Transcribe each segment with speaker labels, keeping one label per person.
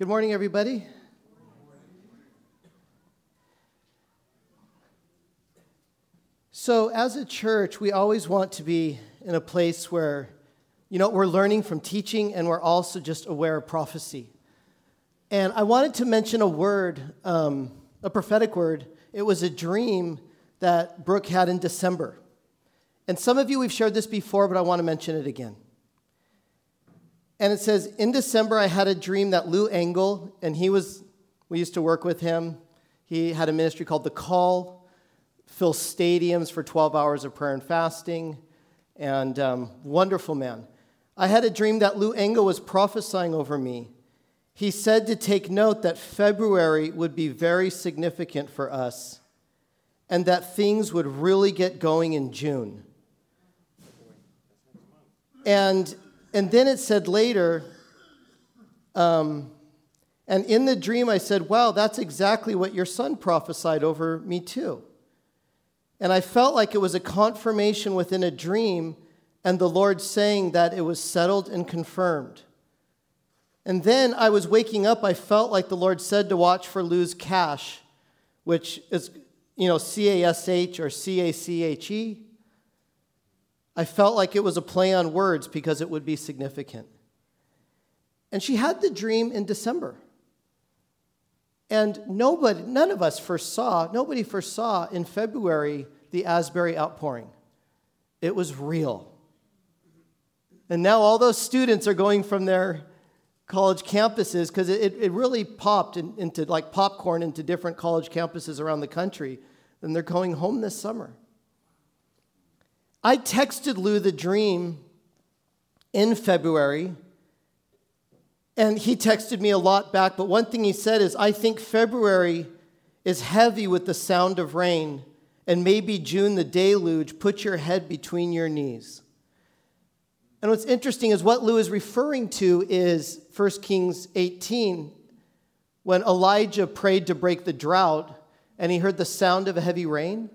Speaker 1: Good morning, everybody. So, as a church, we always want to be in a place where, you know, we're learning from teaching and we're also just aware of prophecy. And I wanted to mention a word, um, a prophetic word. It was a dream that Brooke had in December. And some of you, we've shared this before, but I want to mention it again. And it says, In December, I had a dream that Lou Engle, and he was, we used to work with him. He had a ministry called The Call, fill stadiums for 12 hours of prayer and fasting, and um, wonderful man. I had a dream that Lou Engle was prophesying over me. He said to take note that February would be very significant for us and that things would really get going in June. And and then it said later, um, and in the dream I said, Wow, that's exactly what your son prophesied over me too. And I felt like it was a confirmation within a dream, and the Lord saying that it was settled and confirmed. And then I was waking up, I felt like the Lord said to watch for Lou's cash, which is, you know, C A S H or C A C H E. I felt like it was a play on words because it would be significant. And she had the dream in December. And nobody, none of us foresaw, nobody foresaw in February the Asbury outpouring. It was real. And now all those students are going from their college campuses because it, it really popped in, into like popcorn into different college campuses around the country. And they're going home this summer. I texted Lou the dream in February, and he texted me a lot back. But one thing he said is, I think February is heavy with the sound of rain, and maybe June the deluge. Put your head between your knees. And what's interesting is what Lou is referring to is 1 Kings 18, when Elijah prayed to break the drought, and he heard the sound of a heavy rain.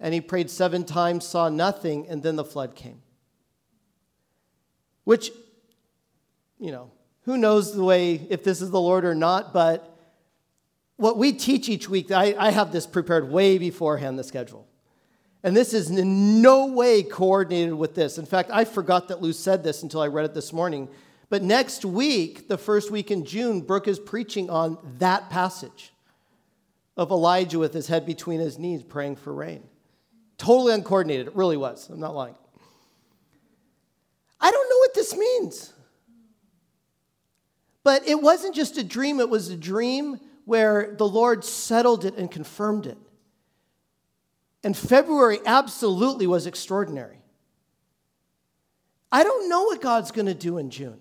Speaker 1: And he prayed seven times, saw nothing, and then the flood came. Which, you know, who knows the way, if this is the Lord or not, but what we teach each week, I, I have this prepared way beforehand, the schedule. And this is in no way coordinated with this. In fact, I forgot that Lou said this until I read it this morning. But next week, the first week in June, Brooke is preaching on that passage of Elijah with his head between his knees praying for rain. Totally uncoordinated. It really was. I'm not lying. I don't know what this means. But it wasn't just a dream, it was a dream where the Lord settled it and confirmed it. And February absolutely was extraordinary. I don't know what God's going to do in June.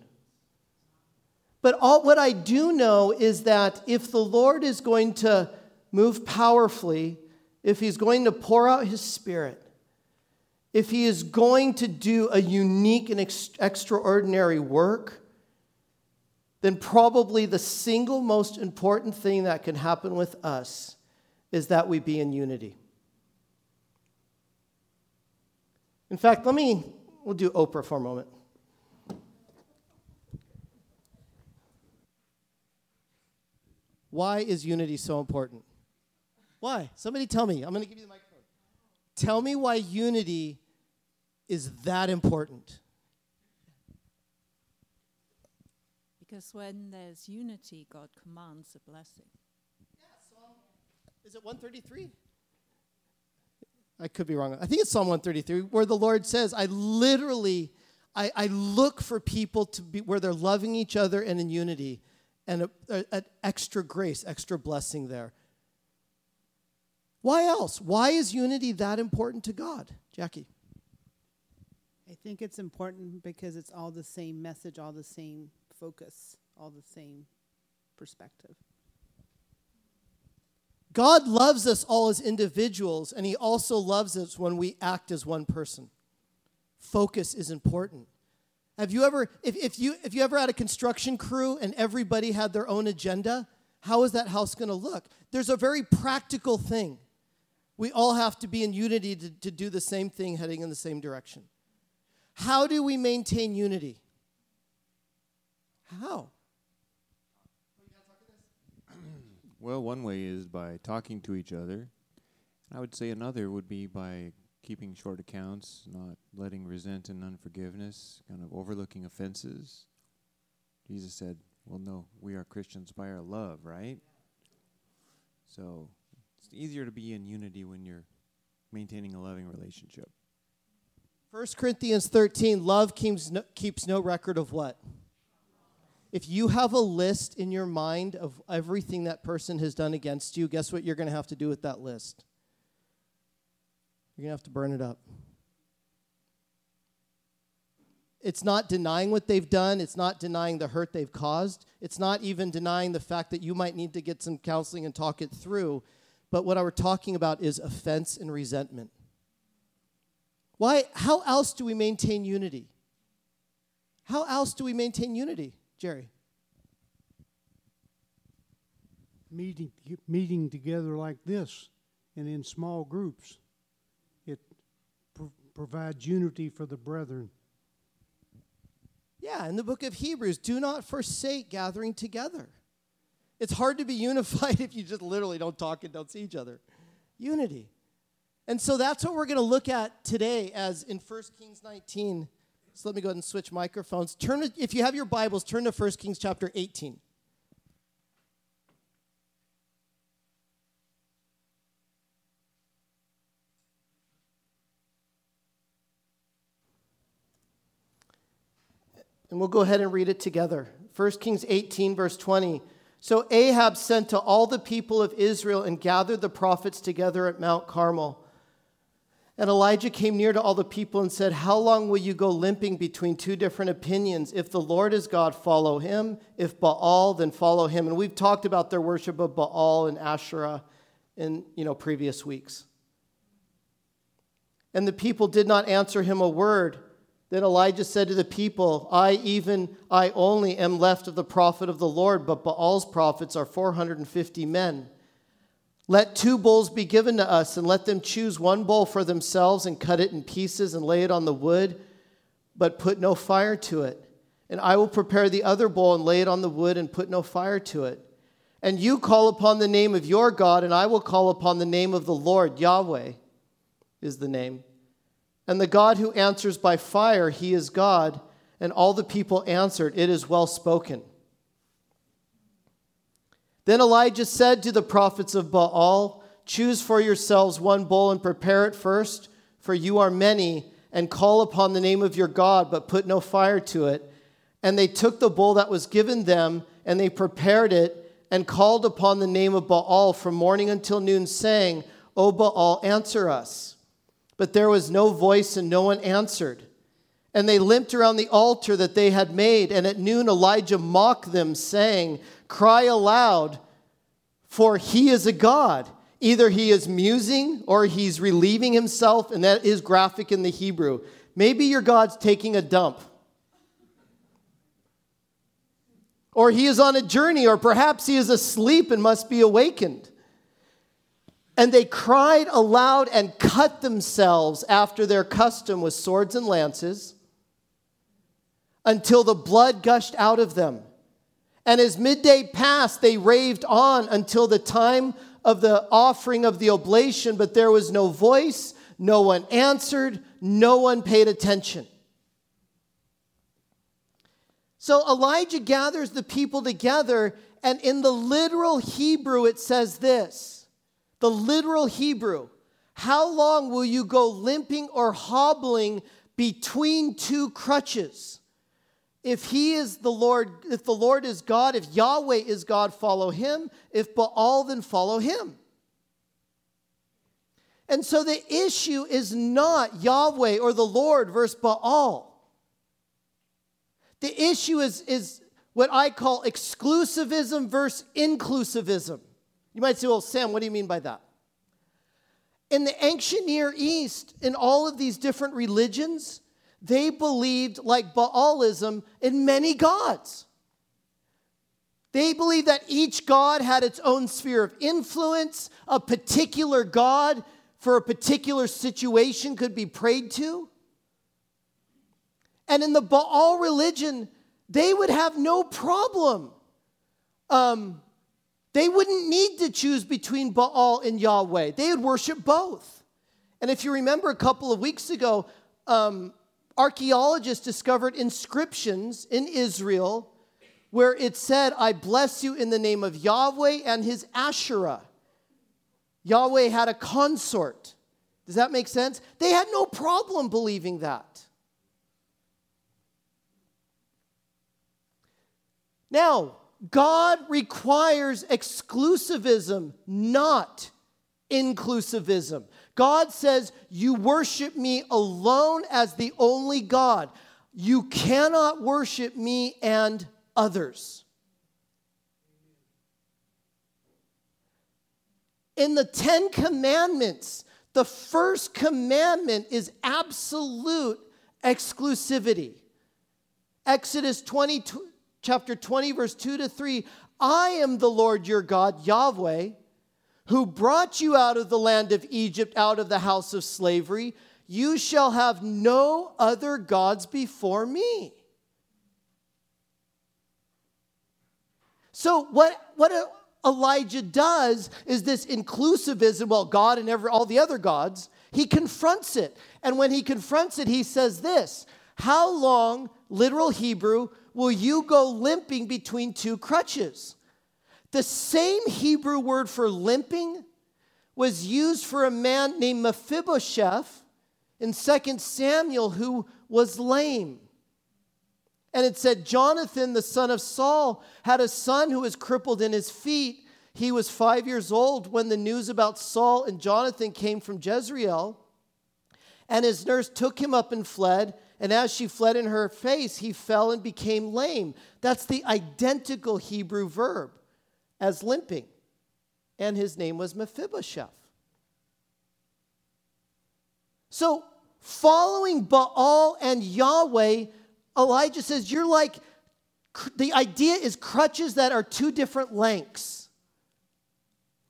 Speaker 1: But all, what I do know is that if the Lord is going to move powerfully if he's going to pour out his spirit, if he is going to do a unique and ex- extraordinary work, then probably the single most important thing that can happen with us is that we be in unity. In fact, let me, we'll do Oprah for a moment. Why is unity so important? Why? Somebody tell me. I'm going to give you the microphone. Tell me why unity is that important.
Speaker 2: Because when there's unity, God commands a blessing.
Speaker 1: Yeah, Psalm, is it 133? I could be wrong. I think it's Psalm 133, where the Lord says, I literally, I, I look for people to be where they're loving each other and in unity, and an extra grace, extra blessing there. Why else? Why is unity that important to God? Jackie.
Speaker 3: I think it's important because it's all the same message, all the same focus, all the same perspective.
Speaker 1: God loves us all as individuals, and He also loves us when we act as one person. Focus is important. Have you ever, if, if, you, if you ever had a construction crew and everybody had their own agenda, how is that house going to look? There's a very practical thing. We all have to be in unity to, to do the same thing, heading in the same direction. How do we maintain unity? How?
Speaker 4: Well, one way is by talking to each other. I would say another would be by keeping short accounts, not letting resent and unforgiveness, kind of overlooking offenses. Jesus said, Well, no, we are Christians by our love, right? So it's easier to be in unity when you're maintaining a loving relationship.
Speaker 1: 1 Corinthians 13, love keeps no, keeps no record of what? If you have a list in your mind of everything that person has done against you, guess what you're going to have to do with that list? You're going to have to burn it up. It's not denying what they've done. It's not denying the hurt they've caused. It's not even denying the fact that you might need to get some counseling and talk it through. But what we're talking about is offense and resentment. Why, how else do we maintain unity? How else do we maintain unity, Jerry?
Speaker 5: Meeting, meeting together like this and in small groups. It pr- provides unity for the brethren.
Speaker 1: Yeah, in the book of Hebrews, do not forsake gathering together. It's hard to be unified if you just literally don't talk and don't see each other. Unity. And so that's what we're going to look at today as in 1 Kings 19. So let me go ahead and switch microphones. Turn to, if you have your Bibles, turn to 1 Kings chapter 18. And we'll go ahead and read it together. 1 Kings 18, verse 20. So Ahab sent to all the people of Israel and gathered the prophets together at Mount Carmel. And Elijah came near to all the people and said, How long will you go limping between two different opinions? If the Lord is God, follow him. If Baal, then follow him. And we've talked about their worship of Baal and Asherah in you know, previous weeks. And the people did not answer him a word. Then Elijah said to the people, I, even I only, am left of the prophet of the Lord, but Baal's prophets are 450 men. Let two bulls be given to us, and let them choose one bull for themselves and cut it in pieces and lay it on the wood, but put no fire to it. And I will prepare the other bull and lay it on the wood and put no fire to it. And you call upon the name of your God, and I will call upon the name of the Lord. Yahweh is the name. And the God who answers by fire, he is God. And all the people answered, It is well spoken. Then Elijah said to the prophets of Baal, Choose for yourselves one bull and prepare it first, for you are many, and call upon the name of your God, but put no fire to it. And they took the bull that was given them, and they prepared it, and called upon the name of Baal from morning until noon, saying, O Baal, answer us. But there was no voice, and no one answered. And they limped around the altar that they had made, and at noon Elijah mocked them, saying, Cry aloud, for he is a God. Either he is musing or he's relieving himself, and that is graphic in the Hebrew. Maybe your God's taking a dump. Or he is on a journey, or perhaps he is asleep and must be awakened. And they cried aloud and cut themselves after their custom with swords and lances until the blood gushed out of them. And as midday passed, they raved on until the time of the offering of the oblation, but there was no voice, no one answered, no one paid attention. So Elijah gathers the people together, and in the literal Hebrew, it says this the literal Hebrew How long will you go limping or hobbling between two crutches? If he is the Lord, if the Lord is God, if Yahweh is God, follow him. If Baal, then follow him. And so the issue is not Yahweh or the Lord versus Baal. The issue is, is what I call exclusivism versus inclusivism. You might say, well, Sam, what do you mean by that? In the ancient Near East, in all of these different religions, they believed, like Baalism, in many gods. They believed that each god had its own sphere of influence, a particular god for a particular situation could be prayed to. And in the Baal religion, they would have no problem um, They wouldn't need to choose between Baal and Yahweh, they would worship both. And if you remember a couple of weeks ago, um, archaeologists discovered inscriptions in Israel where it said, I bless you in the name of Yahweh and his Asherah. Yahweh had a consort. Does that make sense? They had no problem believing that. Now, God requires exclusivism, not inclusivism. God says, You worship me alone as the only God. You cannot worship me and others. In the Ten Commandments, the first commandment is absolute exclusivity. Exodus 20, chapter 20, verse 2 to 3 I am the Lord your God, Yahweh, who brought you out of the land of Egypt, out of the house of slavery. You shall have no other gods before me. So, what, what Elijah does is this inclusivism, well, God and every, all the other gods, he confronts it. And when he confronts it, he says this How long, literal Hebrew, will you go limping between two crutches? The same Hebrew word for limping was used for a man named Mephibosheth in 2 Samuel who was lame. And it said, Jonathan, the son of Saul, had a son who was crippled in his feet. He was five years old when the news about Saul and Jonathan came from Jezreel. And his nurse took him up and fled. And as she fled in her face, he fell and became lame. That's the identical Hebrew verb as limping. And his name was Mephibosheth. So, following Baal and Yahweh, Elijah says, You're like, the idea is crutches that are two different lengths.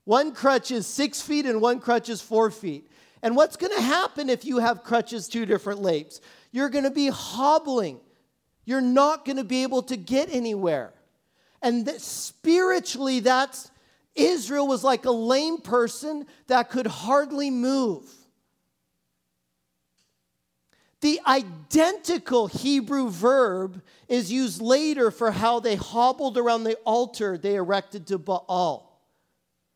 Speaker 1: One crutch is six feet and one crutch is four feet. And what's going to happen if you have crutches two different lengths? You're going to be hobbling. You're not going to be able to get anywhere. And spiritually, that's Israel was like a lame person that could hardly move. The identical Hebrew verb is used later for how they hobbled around the altar they erected to Baal.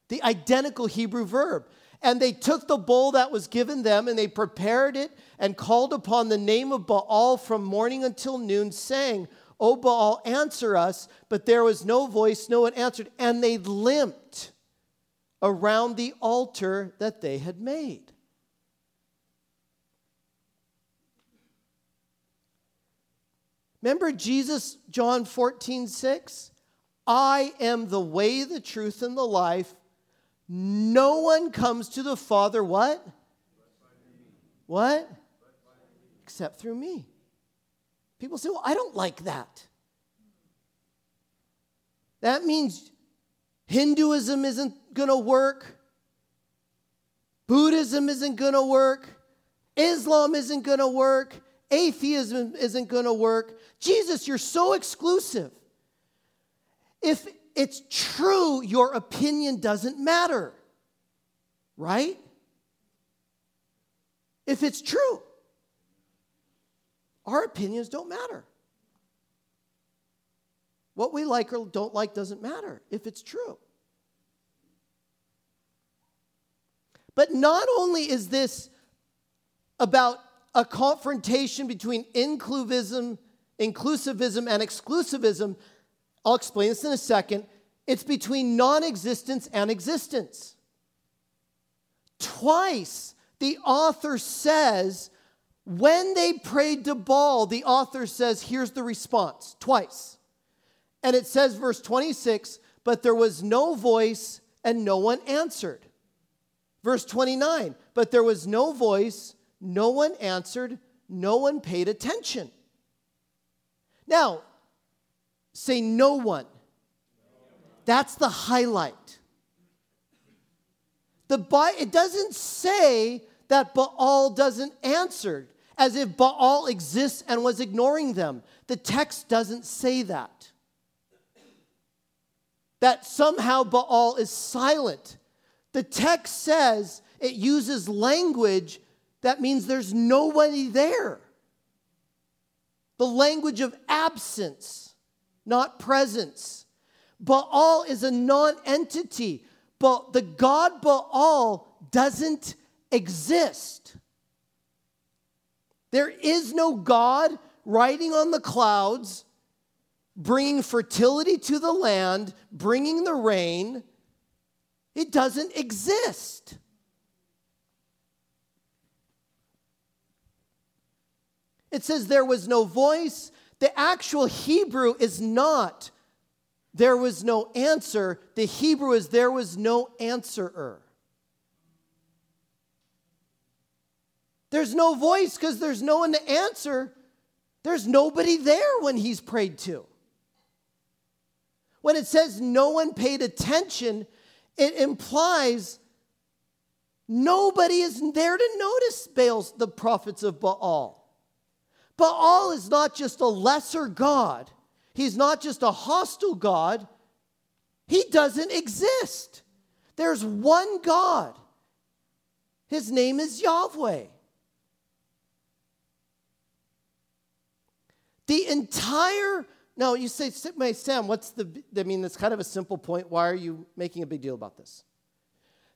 Speaker 1: The identical Hebrew verb. And they took the bowl that was given them and they prepared it and called upon the name of Baal from morning until noon, saying, O Baal, answer us. But there was no voice, no one answered. And they limped around the altar that they had made. Remember Jesus, John 14, 6? I am the way, the truth, and the life. No one comes to the Father, what? What? Except through me. People say, well, I don't like that. That means Hinduism isn't going to work. Buddhism isn't going to work. Islam isn't going to work. Atheism isn't going to work. Jesus, you're so exclusive. If it's true, your opinion doesn't matter, right? If it's true, our opinions don't matter. What we like or don't like doesn't matter if it's true. But not only is this about a confrontation between inclusivism, inclusivism and exclusivism. I'll explain this in a second. It's between non existence and existence. Twice the author says, when they prayed to Baal, the author says, here's the response. Twice. And it says, verse 26, but there was no voice and no one answered. Verse 29, but there was no voice no one answered, no one paid attention. Now, say no one. That's the highlight. The it doesn't say that Baal doesn't answer, as if Baal exists and was ignoring them. The text doesn't say that. that somehow Baal is silent. The text says it uses language that means there's nobody there. The language of absence, not presence. Baal is a non entity, but the God Baal doesn't exist. There is no God riding on the clouds, bringing fertility to the land, bringing the rain. It doesn't exist. It says there was no voice. The actual Hebrew is not there was no answer. The Hebrew is there was no answerer. There's no voice because there's no one to answer. There's nobody there when he's prayed to. When it says no one paid attention, it implies nobody is there to notice Baal's, the prophets of Baal. Baal is not just a lesser God, he's not just a hostile God, he doesn't exist. There's one God. His name is Yahweh. The entire, now you say, Sam, what's the, I mean, that's kind of a simple point. Why are you making a big deal about this?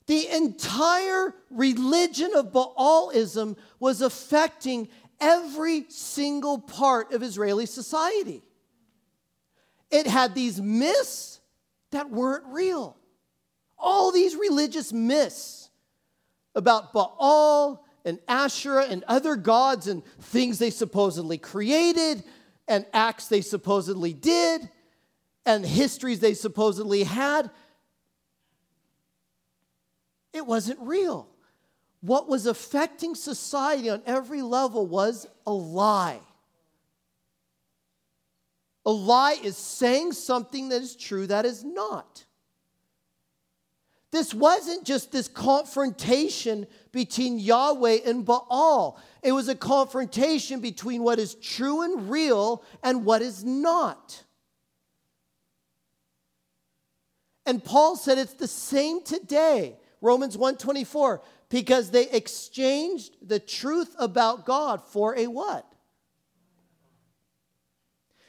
Speaker 1: The entire religion of Baalism was affecting every single part of Israeli society. It had these myths that weren't real. All these religious myths about Baal and Asherah and other gods and things they supposedly created and acts they supposedly did and histories they supposedly had, it wasn't real. What was affecting society on every level was a lie. A lie is saying something that is true that is not. This wasn't just this confrontation between Yahweh and Baal. It was a confrontation between what is true and real and what is not. And Paul said it's the same today. Romans 1:24 because they exchanged the truth about God for a what?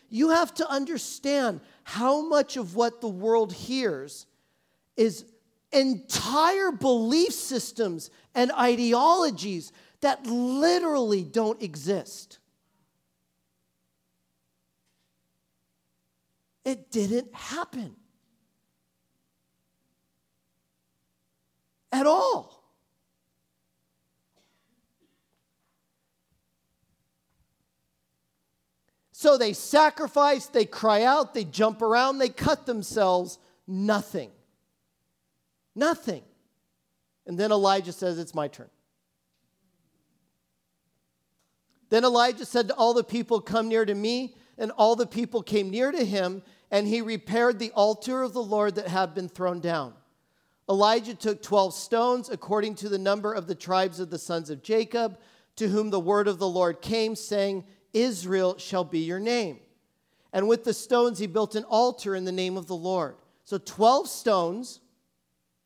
Speaker 1: You have to understand how much of what the world hears is entire belief systems and ideologies that literally don't exist. It didn't happen at all. So they sacrifice, they cry out, they jump around, they cut themselves, nothing. Nothing. And then Elijah says, It's my turn. Then Elijah said to all the people, Come near to me. And all the people came near to him, and he repaired the altar of the Lord that had been thrown down. Elijah took 12 stones, according to the number of the tribes of the sons of Jacob, to whom the word of the Lord came, saying, Israel shall be your name. And with the stones, he built an altar in the name of the Lord. So 12 stones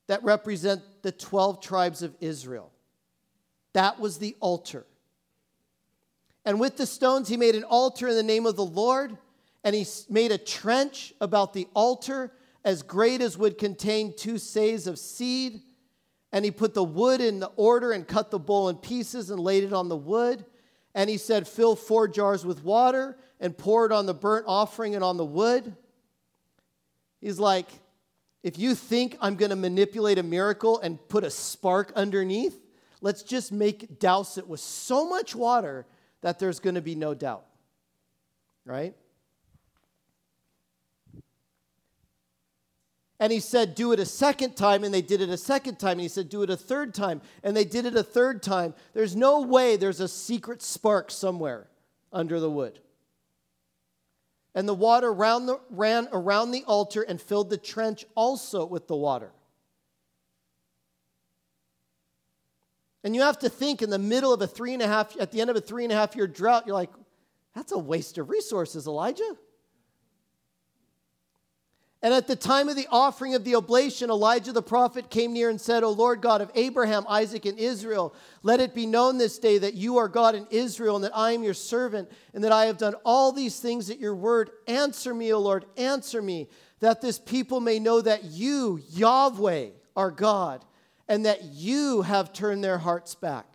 Speaker 1: that represent the 12 tribes of Israel. That was the altar. And with the stones, he made an altar in the name of the Lord, and he made a trench about the altar as great as would contain two seahs of seed. And he put the wood in the order and cut the bowl in pieces and laid it on the wood. And he said, Fill four jars with water and pour it on the burnt offering and on the wood. He's like, if you think I'm going to manipulate a miracle and put a spark underneath, let's just make douse it with so much water that there's going to be no doubt. Right? And he said, Do it a second time. And they did it a second time. And he said, Do it a third time. And they did it a third time. There's no way there's a secret spark somewhere under the wood. And the water the, ran around the altar and filled the trench also with the water. And you have to think in the middle of a three and a half, at the end of a three and a half year drought, you're like, that's a waste of resources, Elijah. And at the time of the offering of the oblation, Elijah the prophet came near and said, O Lord God of Abraham, Isaac, and Israel, let it be known this day that you are God in Israel, and that I am your servant, and that I have done all these things at your word. Answer me, O Lord, answer me, that this people may know that you, Yahweh, are God, and that you have turned their hearts back.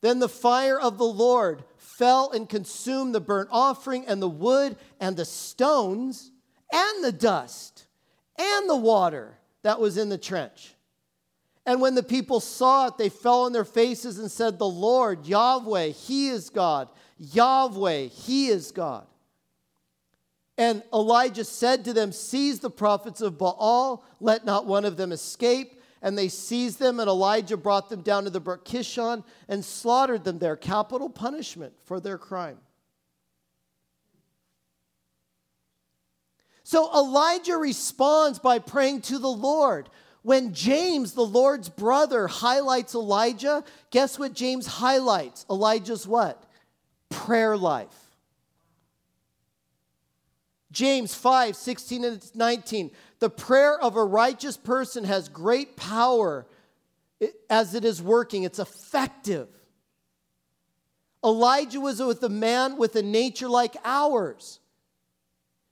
Speaker 1: Then the fire of the Lord fell and consumed the burnt offering and the wood and the stones and the dust and the water that was in the trench. And when the people saw it, they fell on their faces and said, The Lord, Yahweh, He is God. Yahweh, He is God. And Elijah said to them, Seize the prophets of Baal, let not one of them escape. And they seized them, and Elijah brought them down to the brook Kishon and slaughtered them there, capital punishment for their crime. So Elijah responds by praying to the Lord. When James, the Lord's brother, highlights Elijah, guess what James highlights? Elijah's what? Prayer life. James 5, 16 and 19. The prayer of a righteous person has great power as it is working, it's effective. Elijah was with a man with a nature like ours.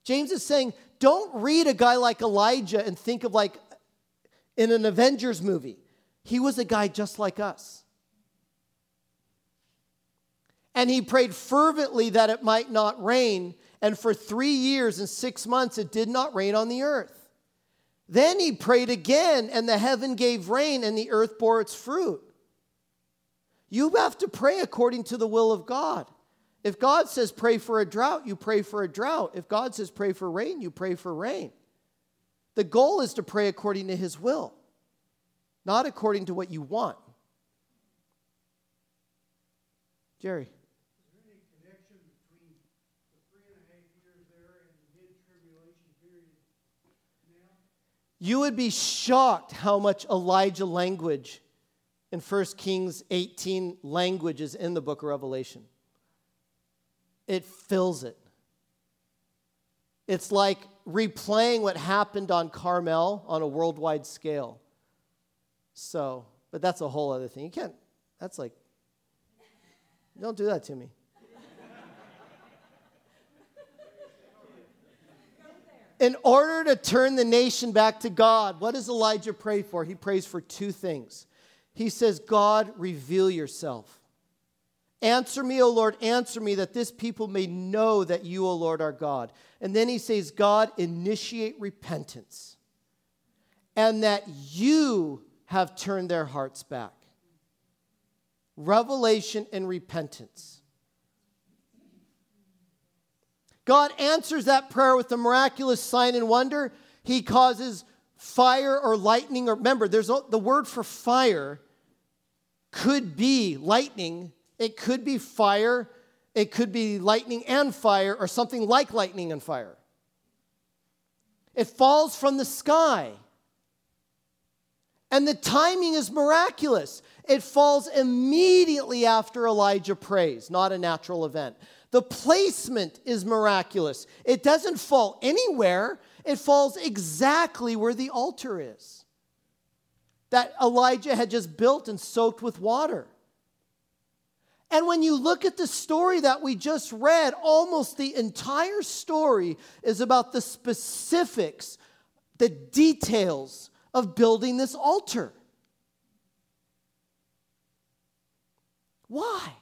Speaker 1: James is saying, don't read a guy like Elijah and think of like in an Avengers movie. He was a guy just like us. And he prayed fervently that it might not rain. And for three years and six months, it did not rain on the earth. Then he prayed again, and the heaven gave rain, and the earth bore its fruit. You have to pray according to the will of God. If God says pray for a drought, you pray for a drought. If God says pray for rain, you pray for rain. The goal is to pray according to his will, not according to what you want. Jerry. You would be shocked how much Elijah language in 1 Kings 18 languages in the book of Revelation it fills it. It's like replaying what happened on Carmel on a worldwide scale. So, but that's a whole other thing. You can't, that's like, don't do that to me. In order to turn the nation back to God, what does Elijah pray for? He prays for two things. He says, God, reveal yourself. Answer me, O Lord, answer me, that this people may know that you, O Lord, are God. And then he says, God, initiate repentance, and that you have turned their hearts back. Revelation and repentance. God answers that prayer with a miraculous sign and wonder. He causes fire or lightning, or remember, there's the word for fire could be lightning it could be fire, it could be lightning and fire, or something like lightning and fire. It falls from the sky. And the timing is miraculous. It falls immediately after Elijah prays, not a natural event. The placement is miraculous. It doesn't fall anywhere, it falls exactly where the altar is that Elijah had just built and soaked with water. And when you look at the story that we just read, almost the entire story is about the specifics, the details of building this altar. Why?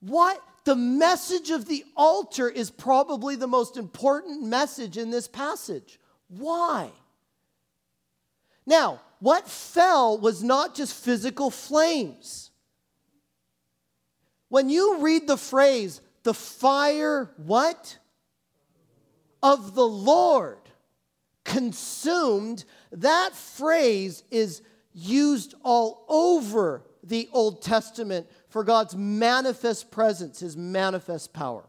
Speaker 1: What? The message of the altar is probably the most important message in this passage. Why? Now, what fell was not just physical flames. When you read the phrase, the fire, what? Of the Lord consumed, that phrase is used all over the Old Testament for God's manifest presence, his manifest power.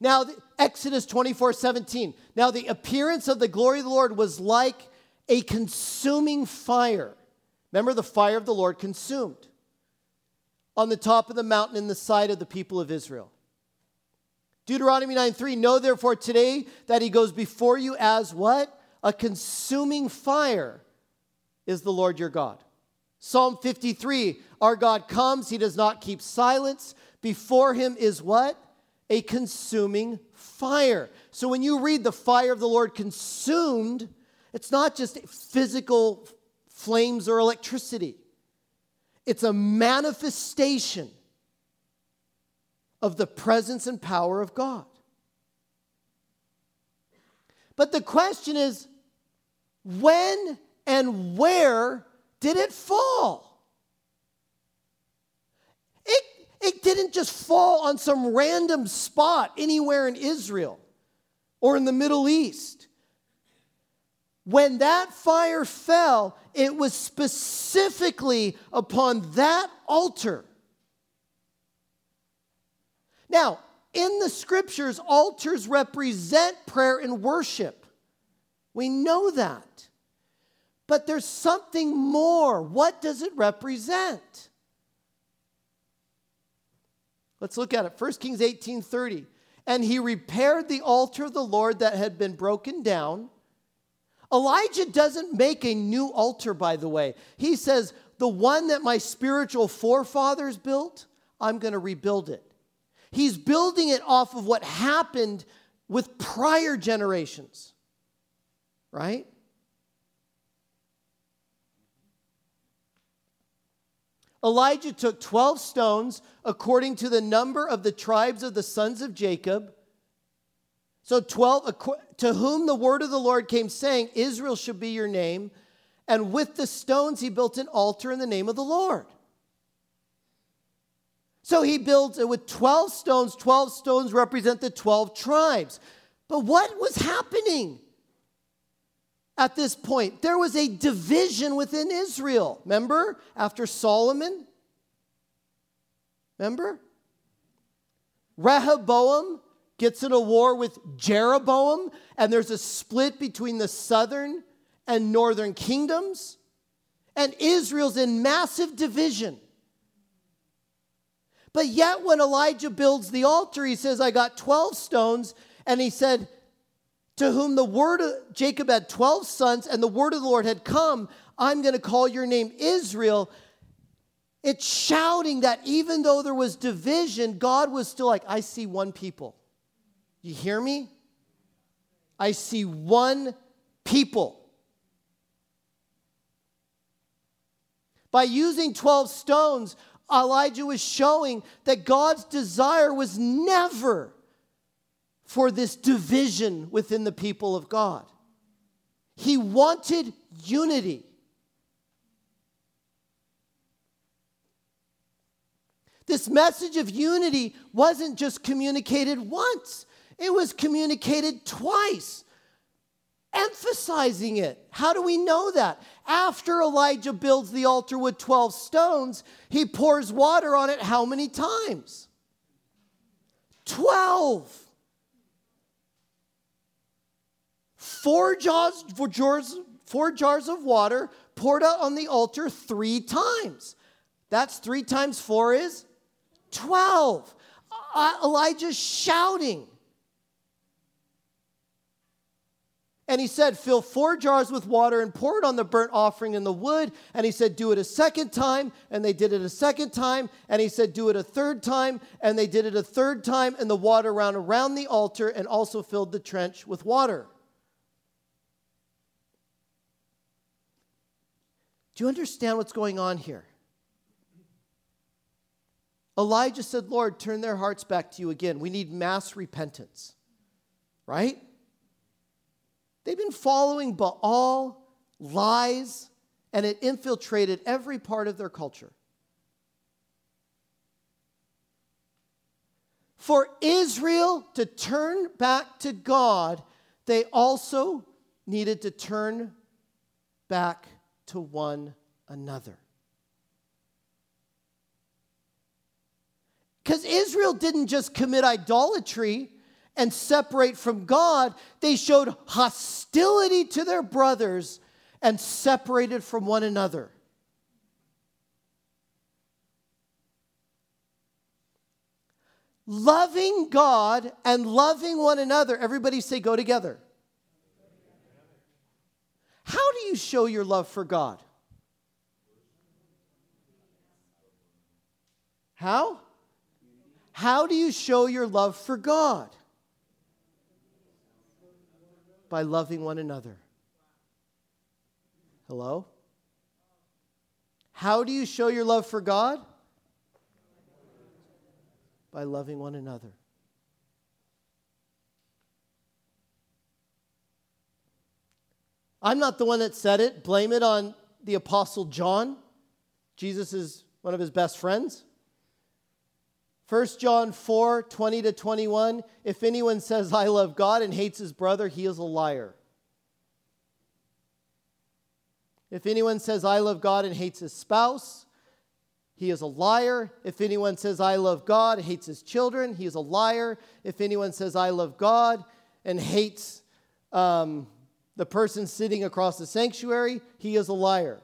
Speaker 1: Now, Exodus 24 17. Now, the appearance of the glory of the Lord was like a consuming fire Remember, the fire of the Lord consumed on the top of the mountain in the sight of the people of Israel. Deuteronomy 9 3, know therefore today that he goes before you as what? A consuming fire is the Lord your God. Psalm 53, our God comes, he does not keep silence. Before him is what? A consuming fire. So when you read the fire of the Lord consumed, it's not just physical flames or electricity, it's a manifestation of the presence and power of God. But the question is when and where did it fall? It, it didn't just fall on some random spot anywhere in Israel or in the Middle East. When that fire fell, it was specifically upon that altar. Now, in the scriptures, altars represent prayer and worship. We know that. But there's something more. What does it represent? Let's look at it. 1 Kings 18:30. And he repaired the altar of the Lord that had been broken down. Elijah doesn't make a new altar, by the way. He says, The one that my spiritual forefathers built, I'm going to rebuild it. He's building it off of what happened with prior generations, right? Elijah took 12 stones according to the number of the tribes of the sons of Jacob. So 12 to whom the word of the Lord came saying, Israel should be your name, and with the stones he built an altar in the name of the Lord. So he builds it with 12 stones. 12 stones represent the 12 tribes. But what was happening? at this point. There was a division within Israel. Remember? After Solomon? Remember? Rehoboam gets in a war with Jeroboam, and there's a split between the southern and northern kingdoms. And Israel's in massive division. But yet, when Elijah builds the altar, he says, I got 12 stones. And he said, to whom the word of Jacob had 12 sons, and the word of the Lord had come, I'm going to call your name Israel. It's shouting that even though there was division, God was still like, I see one people. You hear me? I see one people. By using 12 stones, Elijah was showing that God's desire was never for this division within the people of God. He wanted unity. This message of unity wasn't just communicated once, it was communicated twice, emphasizing it. How do we know that? After Elijah builds the altar with 12 stones, he pours water on it how many times? 12. four jars, four jars, four jars of water poured out on the altar three times. That's three times four is 12. Uh, Elijah's shouting. And he said, Fill four jars with water and pour it on the burnt offering and the wood. And he said, Do it a second time. And they did it a second time. And he said, Do it a third time. And they did it a third time. And the water ran around the altar and also filled the trench with water. Do you understand what's going on here? Elijah said, Lord, turn their hearts back to you again. We need mass repentance, right? They've been following Baal, lies, and it infiltrated every part of their culture. For Israel to turn back to God, they also needed to turn back to one another. Because Israel didn't just commit idolatry and separate from God, they showed hostility to their brothers and separated from one another. Loving God and loving one another. Everybody say, go together. How do you show your love for God? How? How do you show your love for God? By loving one another. Hello? How do you show your love for God? By loving one another. I'm not the one that said it. Blame it on the Apostle John. Jesus is one of his best friends. 1 John 4 20 to 21. If anyone says, I love God and hates his brother, he is a liar. If anyone says, I love God and hates his spouse, he is a liar. If anyone says, I love God, and hates his children, he is a liar. If anyone says, I love God and hates um, the person sitting across the sanctuary, he is a liar.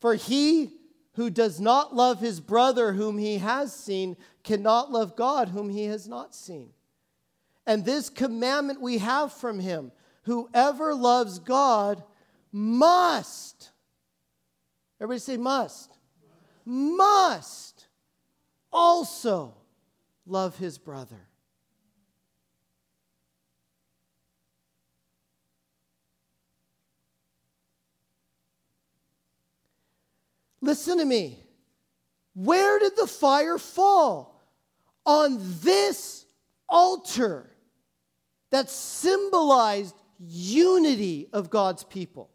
Speaker 1: For he who does not love his brother whom he has seen cannot love God whom he has not seen. And this commandment we have from him whoever loves God must, everybody say must, must also love his brother. Listen to me. Where did the fire fall? On this altar that symbolized unity of God's people.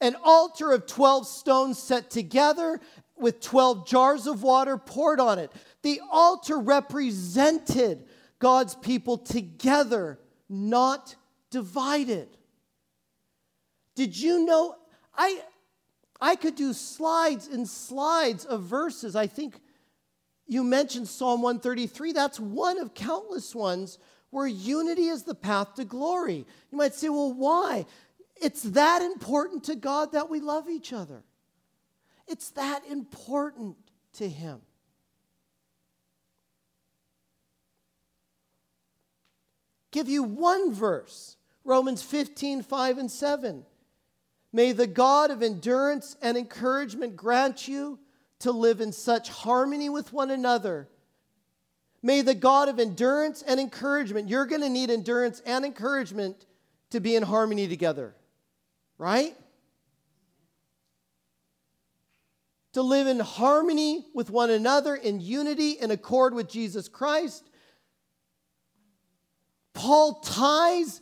Speaker 1: An altar of 12 stones set together with 12 jars of water poured on it. The altar represented God's people together, not divided. Did you know? I, I could do slides and slides of verses. I think you mentioned Psalm 133. That's one of countless ones where unity is the path to glory. You might say, well, why? It's that important to God that we love each other. It's that important to Him. Give you one verse Romans 15, 5 and 7. May the God of endurance and encouragement grant you to live in such harmony with one another. May the God of endurance and encouragement, you're going to need endurance and encouragement to be in harmony together, right? To live in harmony with one another, in unity, in accord with Jesus Christ. Paul ties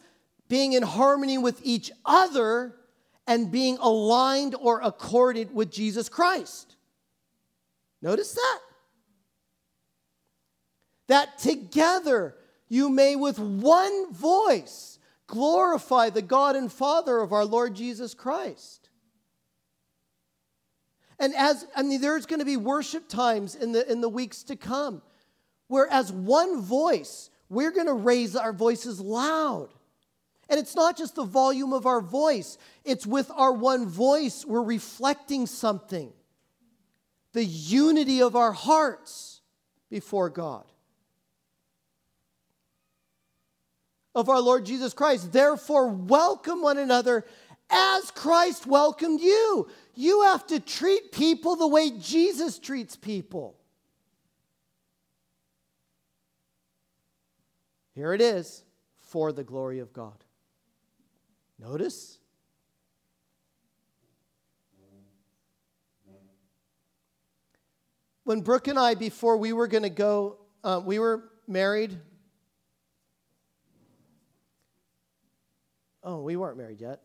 Speaker 1: being in harmony with each other and being aligned or accorded with Jesus Christ. Notice that. That together you may with one voice glorify the God and Father of our Lord Jesus Christ. And as I mean, there's going to be worship times in the in the weeks to come, where as one voice, we're going to raise our voices loud. And it's not just the volume of our voice, it's with our one voice, we're reflecting something the unity of our hearts before God. Of our Lord Jesus Christ. Therefore, welcome one another as Christ welcomed you. You have to treat people the way Jesus treats people. Here it is for the glory of God. Notice? When Brooke and I, before we were going to go, uh, we were married. Oh, we weren't married yet.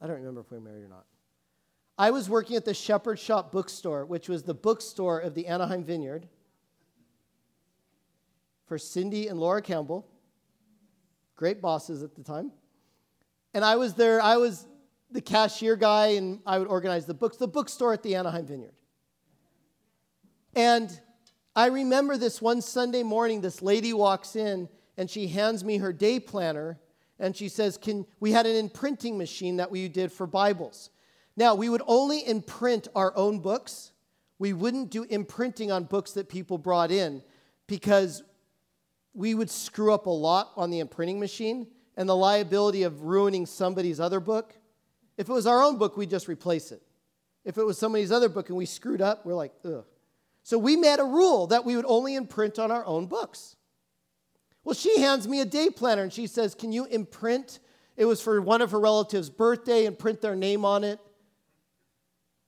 Speaker 1: I don't remember if we were married or not. I was working at the Shepherd Shop bookstore, which was the bookstore of the Anaheim Vineyard for Cindy and Laura Campbell, great bosses at the time. And I was there, I was the cashier guy, and I would organize the books, the bookstore at the Anaheim Vineyard. And I remember this one Sunday morning, this lady walks in and she hands me her day planner and she says, Can we had an imprinting machine that we did for Bibles. Now, we would only imprint our own books. We wouldn't do imprinting on books that people brought in because we would screw up a lot on the imprinting machine and the liability of ruining somebody's other book. If it was our own book, we'd just replace it. If it was somebody's other book and we screwed up, we're like, ugh. So we made a rule that we would only imprint on our own books. Well, she hands me a day planner and she says, Can you imprint? It was for one of her relatives' birthday and print their name on it.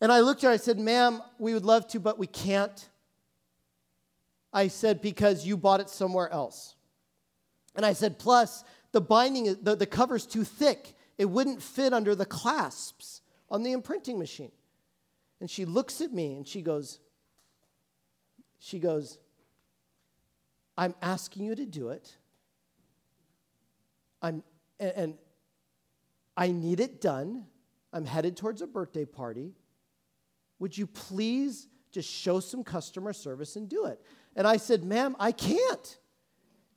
Speaker 1: And I looked at her, I said, Ma'am, we would love to, but we can't. I said, Because you bought it somewhere else. And I said, Plus, the binding, the, the cover's too thick. It wouldn't fit under the clasps on the imprinting machine. And she looks at me and she goes, She goes, I'm asking you to do it. I'm, and, and I need it done. I'm headed towards a birthday party. Would you please just show some customer service and do it? And I said, Ma'am, I can't.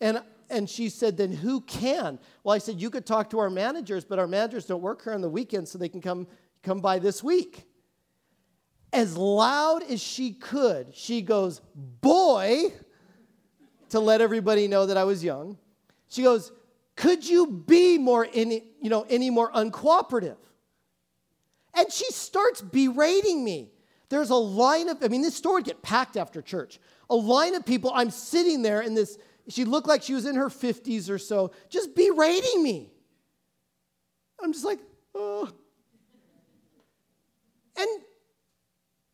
Speaker 1: And, and she said, Then who can? Well, I said, You could talk to our managers, but our managers don't work here on the weekends, so they can come, come by this week. As loud as she could, she goes, Boy, to let everybody know that I was young. She goes, Could you be more any, you know, any more uncooperative? And she starts berating me. There's a line of, I mean, this store would get packed after church. A line of people, I'm sitting there in this, she looked like she was in her 50s or so, just berating me. I'm just like, oh. And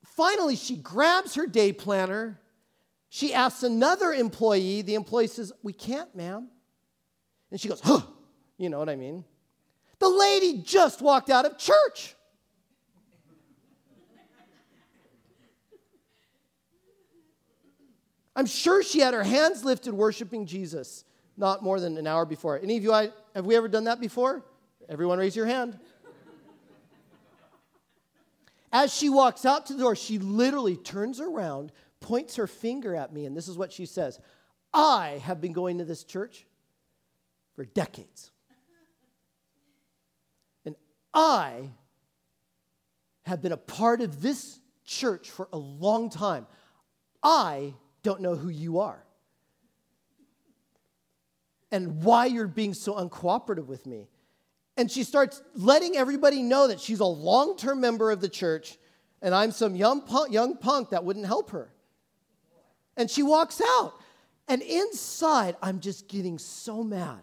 Speaker 1: finally, she grabs her day planner she asks another employee, the employee says, We can't, ma'am. And she goes, Huh, you know what I mean? The lady just walked out of church. I'm sure she had her hands lifted worshiping Jesus not more than an hour before. Any of you, I, have we ever done that before? Everyone raise your hand. As she walks out to the door, she literally turns around, points her finger at me, and this is what she says I have been going to this church for decades. And I have been a part of this church for a long time. I don't know who you are and why you're being so uncooperative with me. And she starts letting everybody know that she's a long term member of the church and I'm some young punk, young punk that wouldn't help her. And she walks out. And inside, I'm just getting so mad,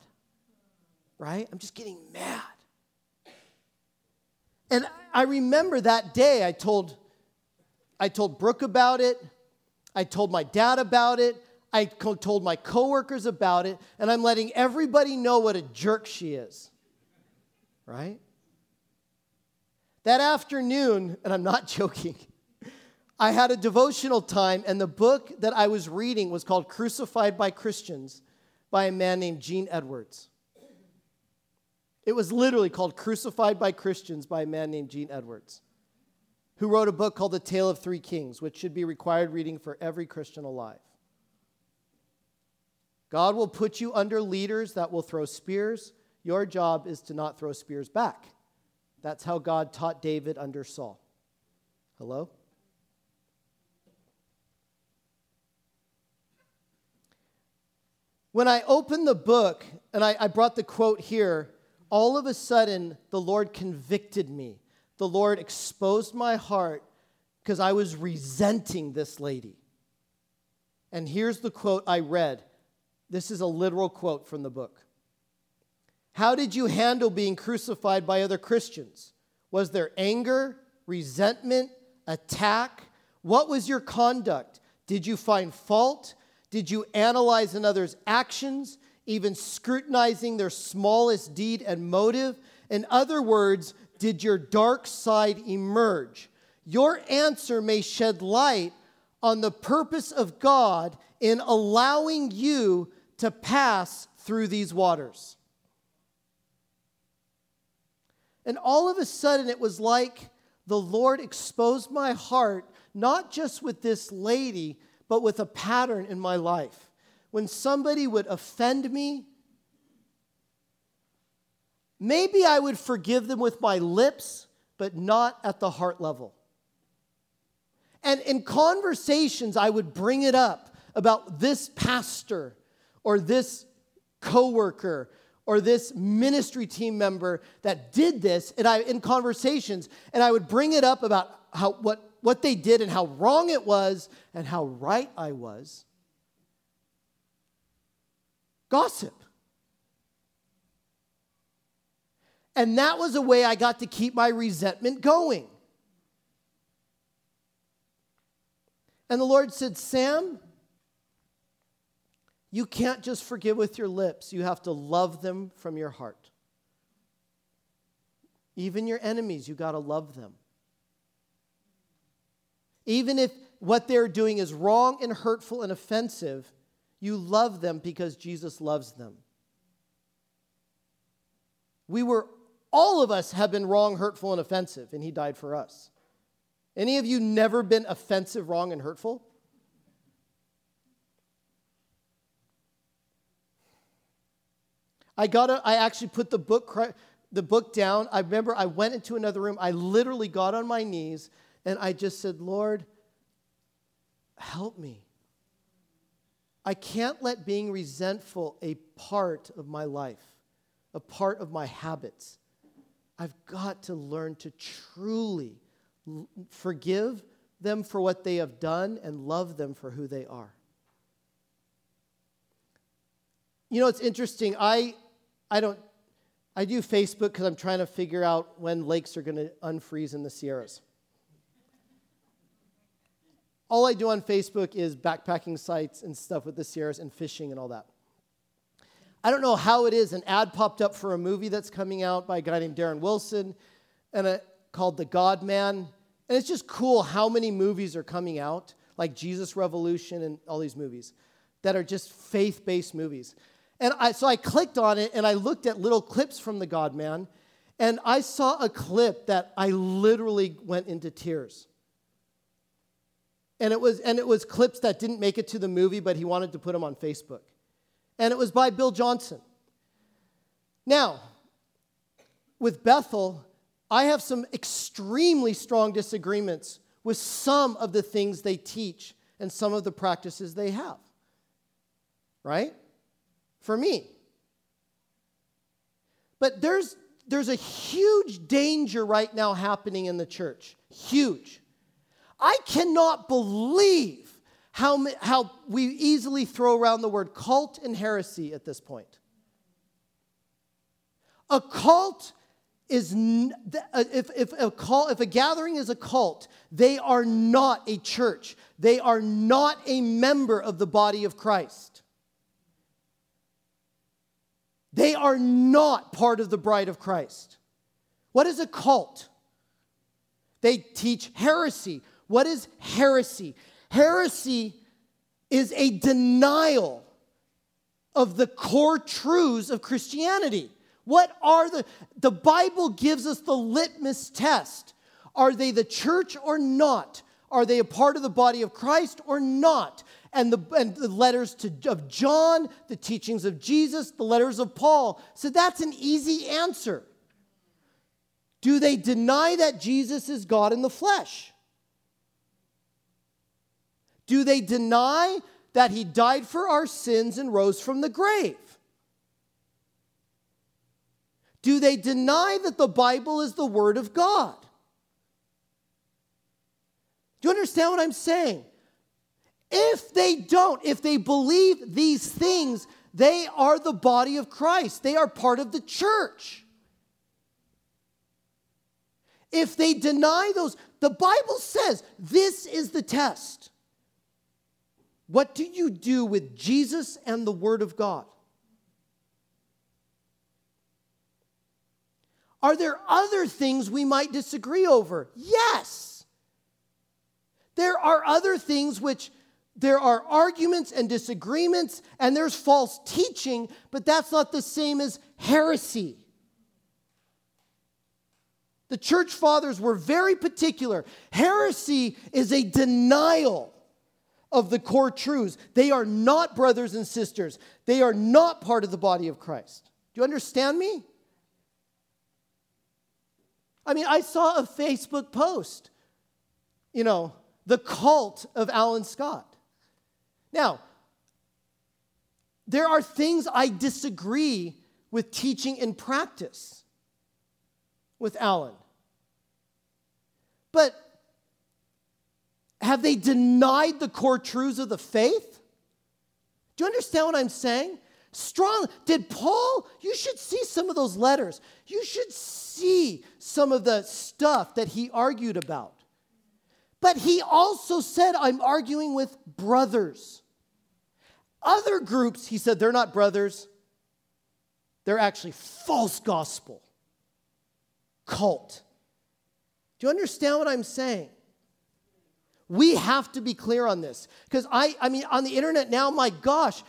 Speaker 1: right? I'm just getting mad. And I remember that day I told, I told Brooke about it. I told my dad about it. I told my coworkers about it. And I'm letting everybody know what a jerk she is, right? That afternoon, and I'm not joking, I had a devotional time, and the book that I was reading was called Crucified by Christians by a man named Gene Edwards. It was literally called Crucified by Christians by a man named Gene Edwards, who wrote a book called The Tale of Three Kings, which should be required reading for every Christian alive. God will put you under leaders that will throw spears. Your job is to not throw spears back. That's how God taught David under Saul. Hello? When I opened the book and I, I, brought the quote here, all of a sudden the Lord convicted me. The Lord exposed my heart because I was resenting this lady. And here's the quote I read. This is a literal quote from the book. How did you handle being crucified by other Christians? Was there anger, resentment, attack? What was your conduct? Did you find fault? Did you analyze another's actions, even scrutinizing their smallest deed and motive? In other words, did your dark side emerge? Your answer may shed light on the purpose of God in allowing you to pass through these waters. And all of a sudden, it was like the Lord exposed my heart, not just with this lady, but with a pattern in my life. When somebody would offend me, maybe I would forgive them with my lips, but not at the heart level. And in conversations, I would bring it up about this pastor or this coworker or this ministry team member that did this and I in conversations and I would bring it up about how what what they did and how wrong it was and how right I was. Gossip. And that was a way I got to keep my resentment going. And the Lord said, Sam, you can't just forgive with your lips, you have to love them from your heart. Even your enemies, you got to love them. Even if what they're doing is wrong and hurtful and offensive, you love them because Jesus loves them. We were, all of us have been wrong, hurtful, and offensive, and He died for us. Any of you never been offensive, wrong, and hurtful? I got I actually put the book the book down. I remember I went into another room. I literally got on my knees and I just said, "Lord, help me. I can't let being resentful a part of my life, a part of my habits. I've got to learn to truly forgive them for what they have done and love them for who they are. You know, it's interesting. I, I don't, I do Facebook because I'm trying to figure out when lakes are going to unfreeze in the Sierras. All I do on Facebook is backpacking sites and stuff with the Sierras and fishing and all that. I don't know how it is. An ad popped up for a movie that's coming out by a guy named Darren Wilson, and a, called The God Man. And it's just cool how many movies are coming out, like Jesus Revolution and all these movies that are just faith based movies. And I, so I clicked on it and I looked at little clips from The God Man, and I saw a clip that I literally went into tears. And it was, and it was clips that didn't make it to the movie, but he wanted to put them on Facebook. And it was by Bill Johnson. Now, with Bethel, I have some extremely strong disagreements with some of the things they teach and some of the practices they have. Right? For me. But there's, there's a huge danger right now happening in the church. Huge. I cannot believe how, how we easily throw around the word cult and heresy at this point. A cult is if, if a cult if a gathering is a cult they are not a church. They are not a member of the body of christ. They are not part of the bride of christ. What is a cult? They teach heresy. What is heresy heresy is a denial of the core truths of christianity what are the, the Bible gives us the litmus test. Are they the church or not? Are they a part of the body of Christ or not? And the, and the letters to, of John, the teachings of Jesus, the letters of Paul. So that's an easy answer. Do they deny that Jesus is God in the flesh? Do they deny that he died for our sins and rose from the grave? Do they deny that the Bible is the Word of God? Do you understand what I'm saying? If they don't, if they believe these things, they are the body of Christ, they are part of the church. If they deny those, the Bible says this is the test. What do you do with Jesus and the Word of God? Are there other things we might disagree over? Yes. There are other things which there are arguments and disagreements, and there's false teaching, but that's not the same as heresy. The church fathers were very particular. Heresy is a denial of the core truths. They are not brothers and sisters, they are not part of the body of Christ. Do you understand me? I mean, I saw a Facebook post, you know, the cult of Alan Scott. Now, there are things I disagree with teaching in practice with Alan. But have they denied the core truths of the faith? Do you understand what I'm saying? Strong. Did Paul, you should see some of those letters. You should see some of the stuff that he argued about. But he also said, I'm arguing with brothers. Other groups, he said, they're not brothers, they're actually false gospel, cult. Do you understand what I'm saying? We have to be clear on this. Because I, I mean, on the internet now, my gosh,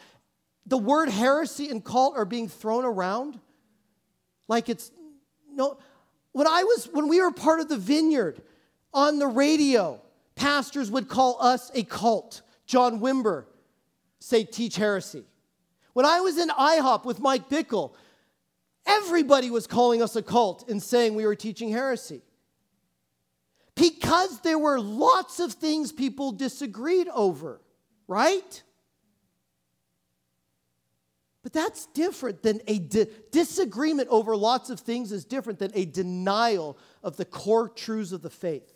Speaker 1: the word heresy and cult are being thrown around like it's no. When I was, when we were part of the vineyard on the radio, pastors would call us a cult. John Wimber say teach heresy. When I was in IHOP with Mike Bickle, everybody was calling us a cult and saying we were teaching heresy. Because there were lots of things people disagreed over, right? But that's different than a di- disagreement over lots of things, is different than a denial of the core truths of the faith.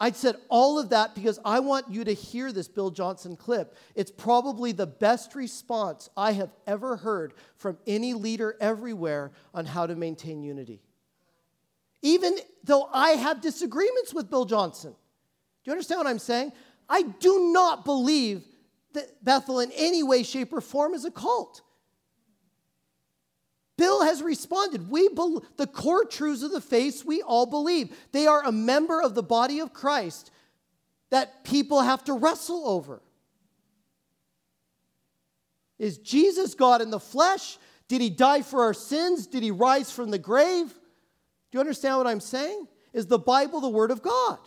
Speaker 1: I said all of that because I want you to hear this Bill Johnson clip. It's probably the best response I have ever heard from any leader everywhere on how to maintain unity even though I have disagreements with Bill Johnson. Do you understand what I'm saying? I do not believe that Bethel in any way, shape, or form is a cult. Bill has responded. We be- the core truths of the faith we all believe. They are a member of the body of Christ that people have to wrestle over. Is Jesus God in the flesh? Did he die for our sins? Did he rise from the grave? Do you understand what I'm saying? Is the Bible the Word of God?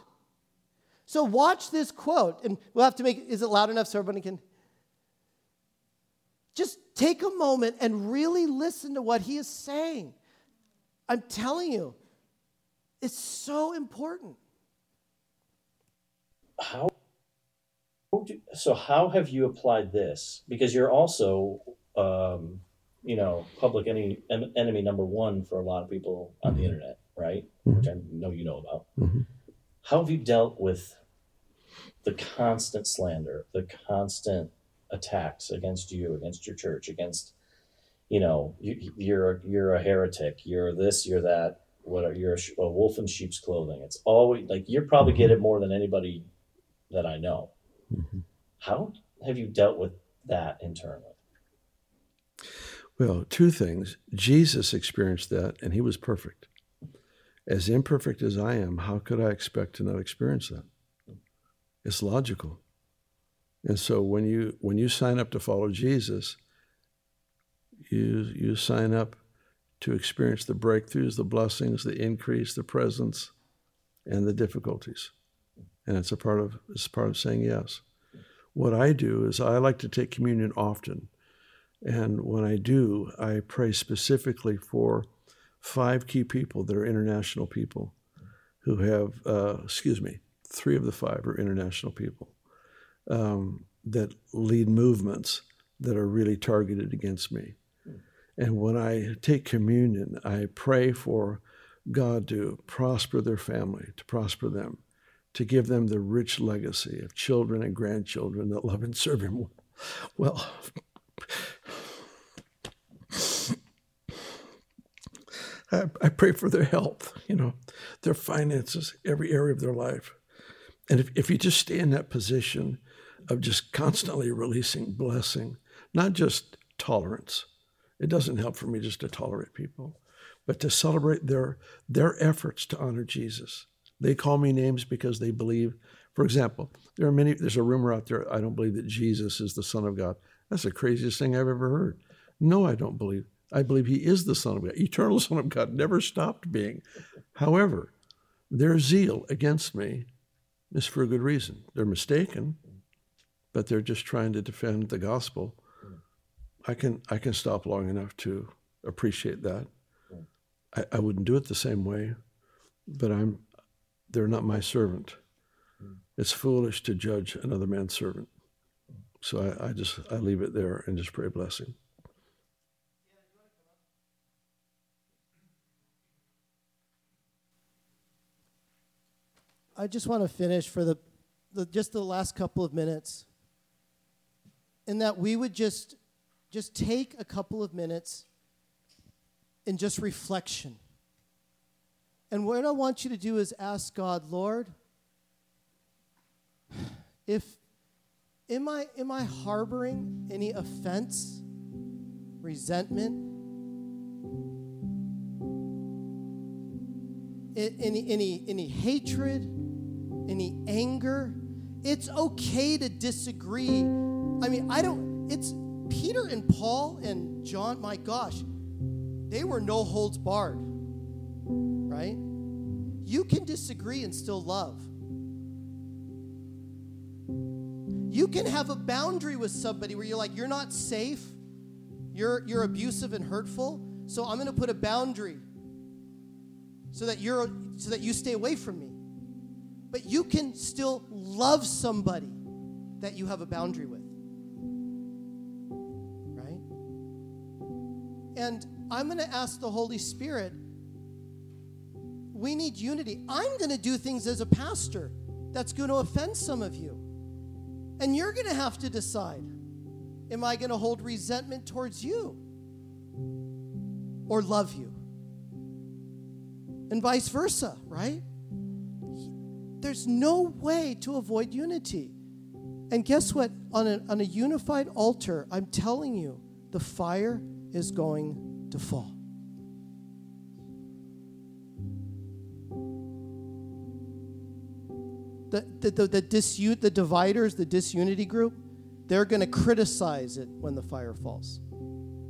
Speaker 1: So watch this quote, and we'll have to make is it loud enough so everybody can? Just take a moment and really listen to what he is saying. I'm telling you, it's so important.
Speaker 6: How so how have you applied this? Because you're also um, you know, public enemy, enemy number one for a lot of people on mm-hmm. the internet, right? Mm-hmm. Which I know you know about. Mm-hmm. How have you dealt with the constant slander, the constant attacks against you, against your church, against, you know, you, you're you're a heretic, you're this, you're that, what are you're a, a wolf in sheep's clothing. It's always like you probably get it more than anybody that I know. Mm-hmm. How have you dealt with that internally?
Speaker 7: Well, two things. Jesus experienced that, and he was perfect. As imperfect as I am, how could I expect to not experience that? It's logical. And so when you when you sign up to follow Jesus, you you sign up to experience the breakthroughs, the blessings, the increase, the presence, and the difficulties. And it's a part of it's part of saying yes. What I do is I like to take communion often and when I do, I pray specifically for five key people that are international people who have, uh, excuse me, three of the five are international people um, that lead movements that are really targeted against me. And when I take communion, I pray for God to prosper their family, to prosper them, to give them the rich legacy of children and grandchildren that love and serve Him well. I, I pray for their health, you know, their finances, every area of their life. And if, if you just stay in that position of just constantly releasing blessing, not just tolerance, it doesn't help for me just to tolerate people, but to celebrate their, their efforts to honor Jesus. They call me names because they believe, for example, there are many, there's a rumor out there, I don't believe that Jesus is the Son of God. That's the craziest thing I've ever heard. No, I don't believe. I believe he is the Son of God. Eternal Son of God never stopped being. However, their zeal against me is for a good reason. They're mistaken, but they're just trying to defend the gospel. I can I can stop long enough to appreciate that. I, I wouldn't do it the same way, but I'm they're not my servant. It's foolish to judge another man's servant. So I, I just I leave it there and just pray blessing.
Speaker 1: I just want to finish for the, the just the last couple of minutes. In that we would just just take a couple of minutes in just reflection. And what I want you to do is ask God, Lord, if am I am I harboring any offense, resentment, any any any hatred, any anger? It's okay to disagree. I mean, I don't it's Peter and Paul and John, my gosh, they were no holds barred. Right? You can disagree and still love. You can have a boundary with somebody where you're like, you're not safe, you're, you're abusive and hurtful, so I'm gonna put a boundary so that you're so that you stay away from me. But you can still love somebody that you have a boundary with. Right? And I'm gonna ask the Holy Spirit, we need unity. I'm gonna do things as a pastor that's gonna offend some of you. And you're going to have to decide am I going to hold resentment towards you or love you? And vice versa, right? There's no way to avoid unity. And guess what? On a, on a unified altar, I'm telling you, the fire is going to fall. the, the, the, the, disu- the dividers, the disunity group, they're going to criticize it when the fire falls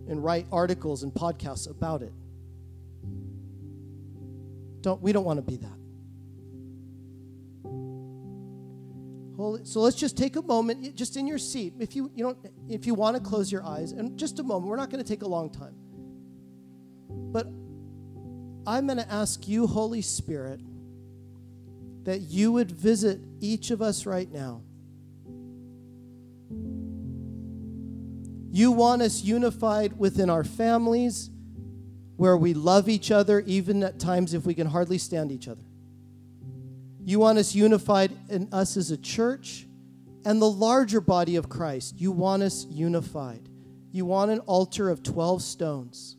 Speaker 1: and write articles and podcasts about it. Don't, we don't want to be that. Holy, so let's just take a moment, just in your seat. If you, you don't, if you want to close your eyes, and just a moment, we're not going to take a long time. But I'm going to ask you, Holy Spirit, that you would visit each of us right now. You want us unified within our families, where we love each other, even at times if we can hardly stand each other. You want us unified in us as a church and the larger body of Christ. You want us unified. You want an altar of 12 stones,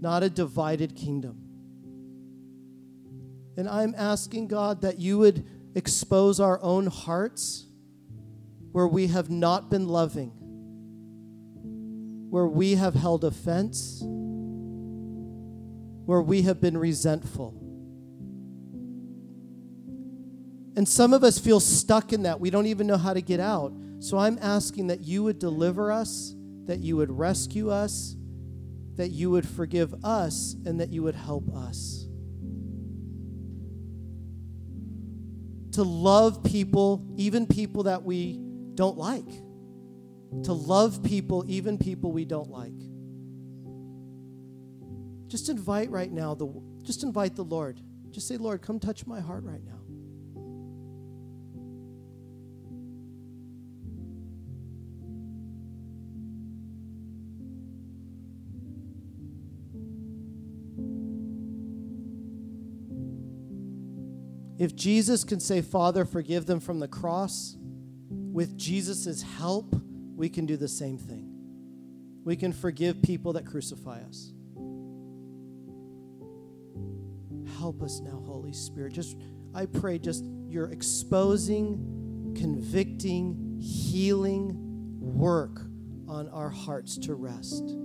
Speaker 1: not a divided kingdom. And I'm asking God that you would expose our own hearts where we have not been loving, where we have held offense, where we have been resentful. And some of us feel stuck in that. We don't even know how to get out. So I'm asking that you would deliver us, that you would rescue us, that you would forgive us, and that you would help us. to love people, even people that we don't like. To love people, even people we don't like. Just invite right now, the, just invite the Lord. Just say, Lord, come touch my heart right now. If Jesus can say, Father, forgive them from the cross, with Jesus' help, we can do the same thing. We can forgive people that crucify us. Help us now, Holy Spirit. Just, I pray, just your exposing, convicting, healing work on our hearts to rest.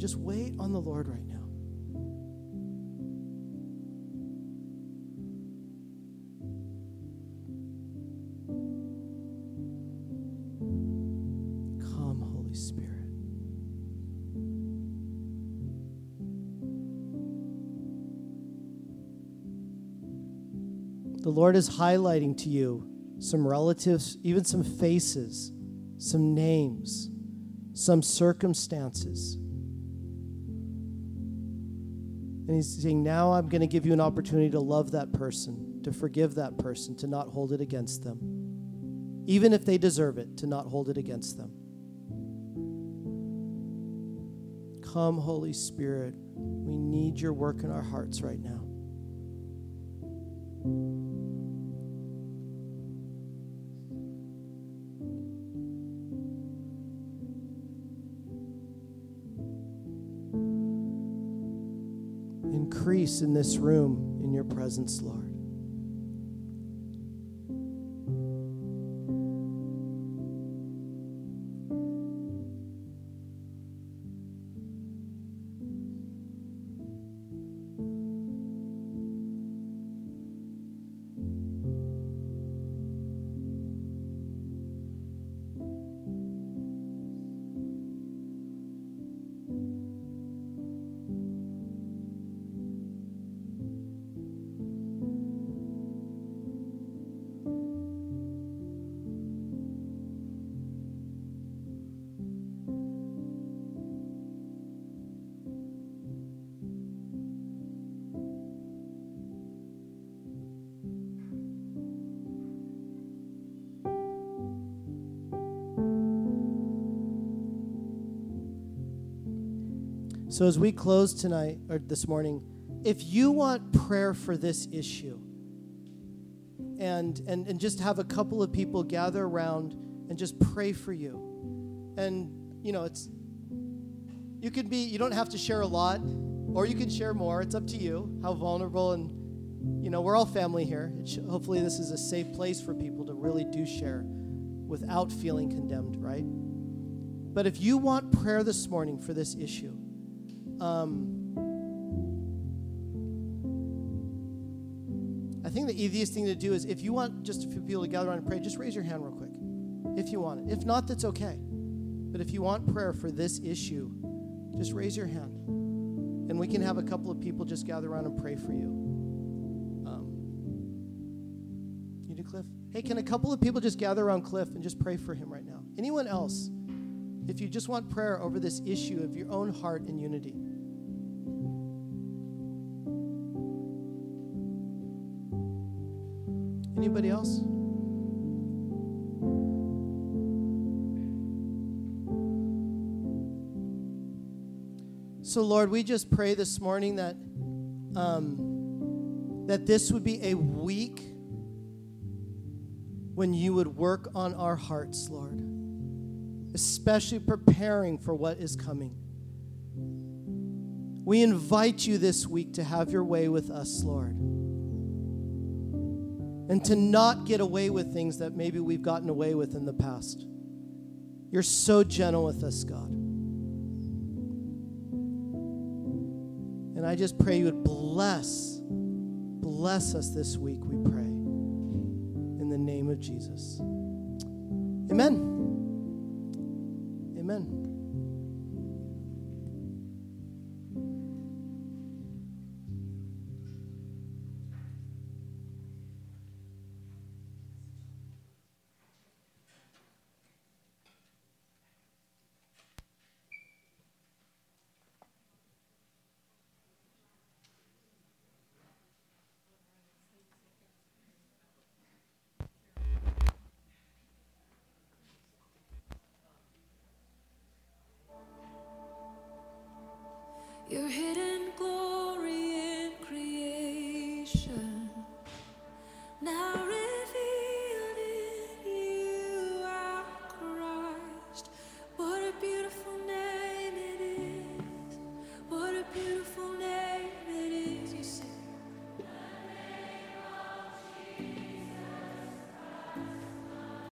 Speaker 1: Just wait on the Lord right now. Come, Holy Spirit. The the Lord is highlighting to you some relatives, even some faces, some names, some circumstances. And He's saying, Now I'm going to give you an opportunity to love that person, to forgive that person, to not hold it against them. Even if they deserve it, to not hold it against them. Come, Holy Spirit. We need your work in our hearts right now. In this room in your presence, Lord. So, as we close tonight or this morning, if you want prayer for this issue and, and, and just have a couple of people gather around and just pray for you, and you know, it's you can be, you don't have to share a lot or you can share more. It's up to you how vulnerable and you know, we're all family here. Hopefully, this is a safe place for people to really do share without feeling condemned, right? But if you want prayer this morning for this issue, um, I think the easiest thing to do is if you want just a few people to gather around and pray, just raise your hand real quick. If you want it. If not, that's okay. But if you want prayer for this issue, just raise your hand. And we can have a couple of people just gather around and pray for you. Um, you do, Cliff? Hey, can a couple of people just gather around Cliff and just pray for him right now? Anyone else? If you just want prayer over this issue of your own heart and unity. Anybody else? So, Lord, we just pray this morning that um, that this would be a week when you would work on our hearts, Lord, especially preparing for what is coming. We invite you this week to have your way with us, Lord, and to not get away with things that maybe we've gotten away with in the past. You're so gentle with us, God. And I just pray you would bless, bless us this week, we pray. In the name of Jesus. Amen.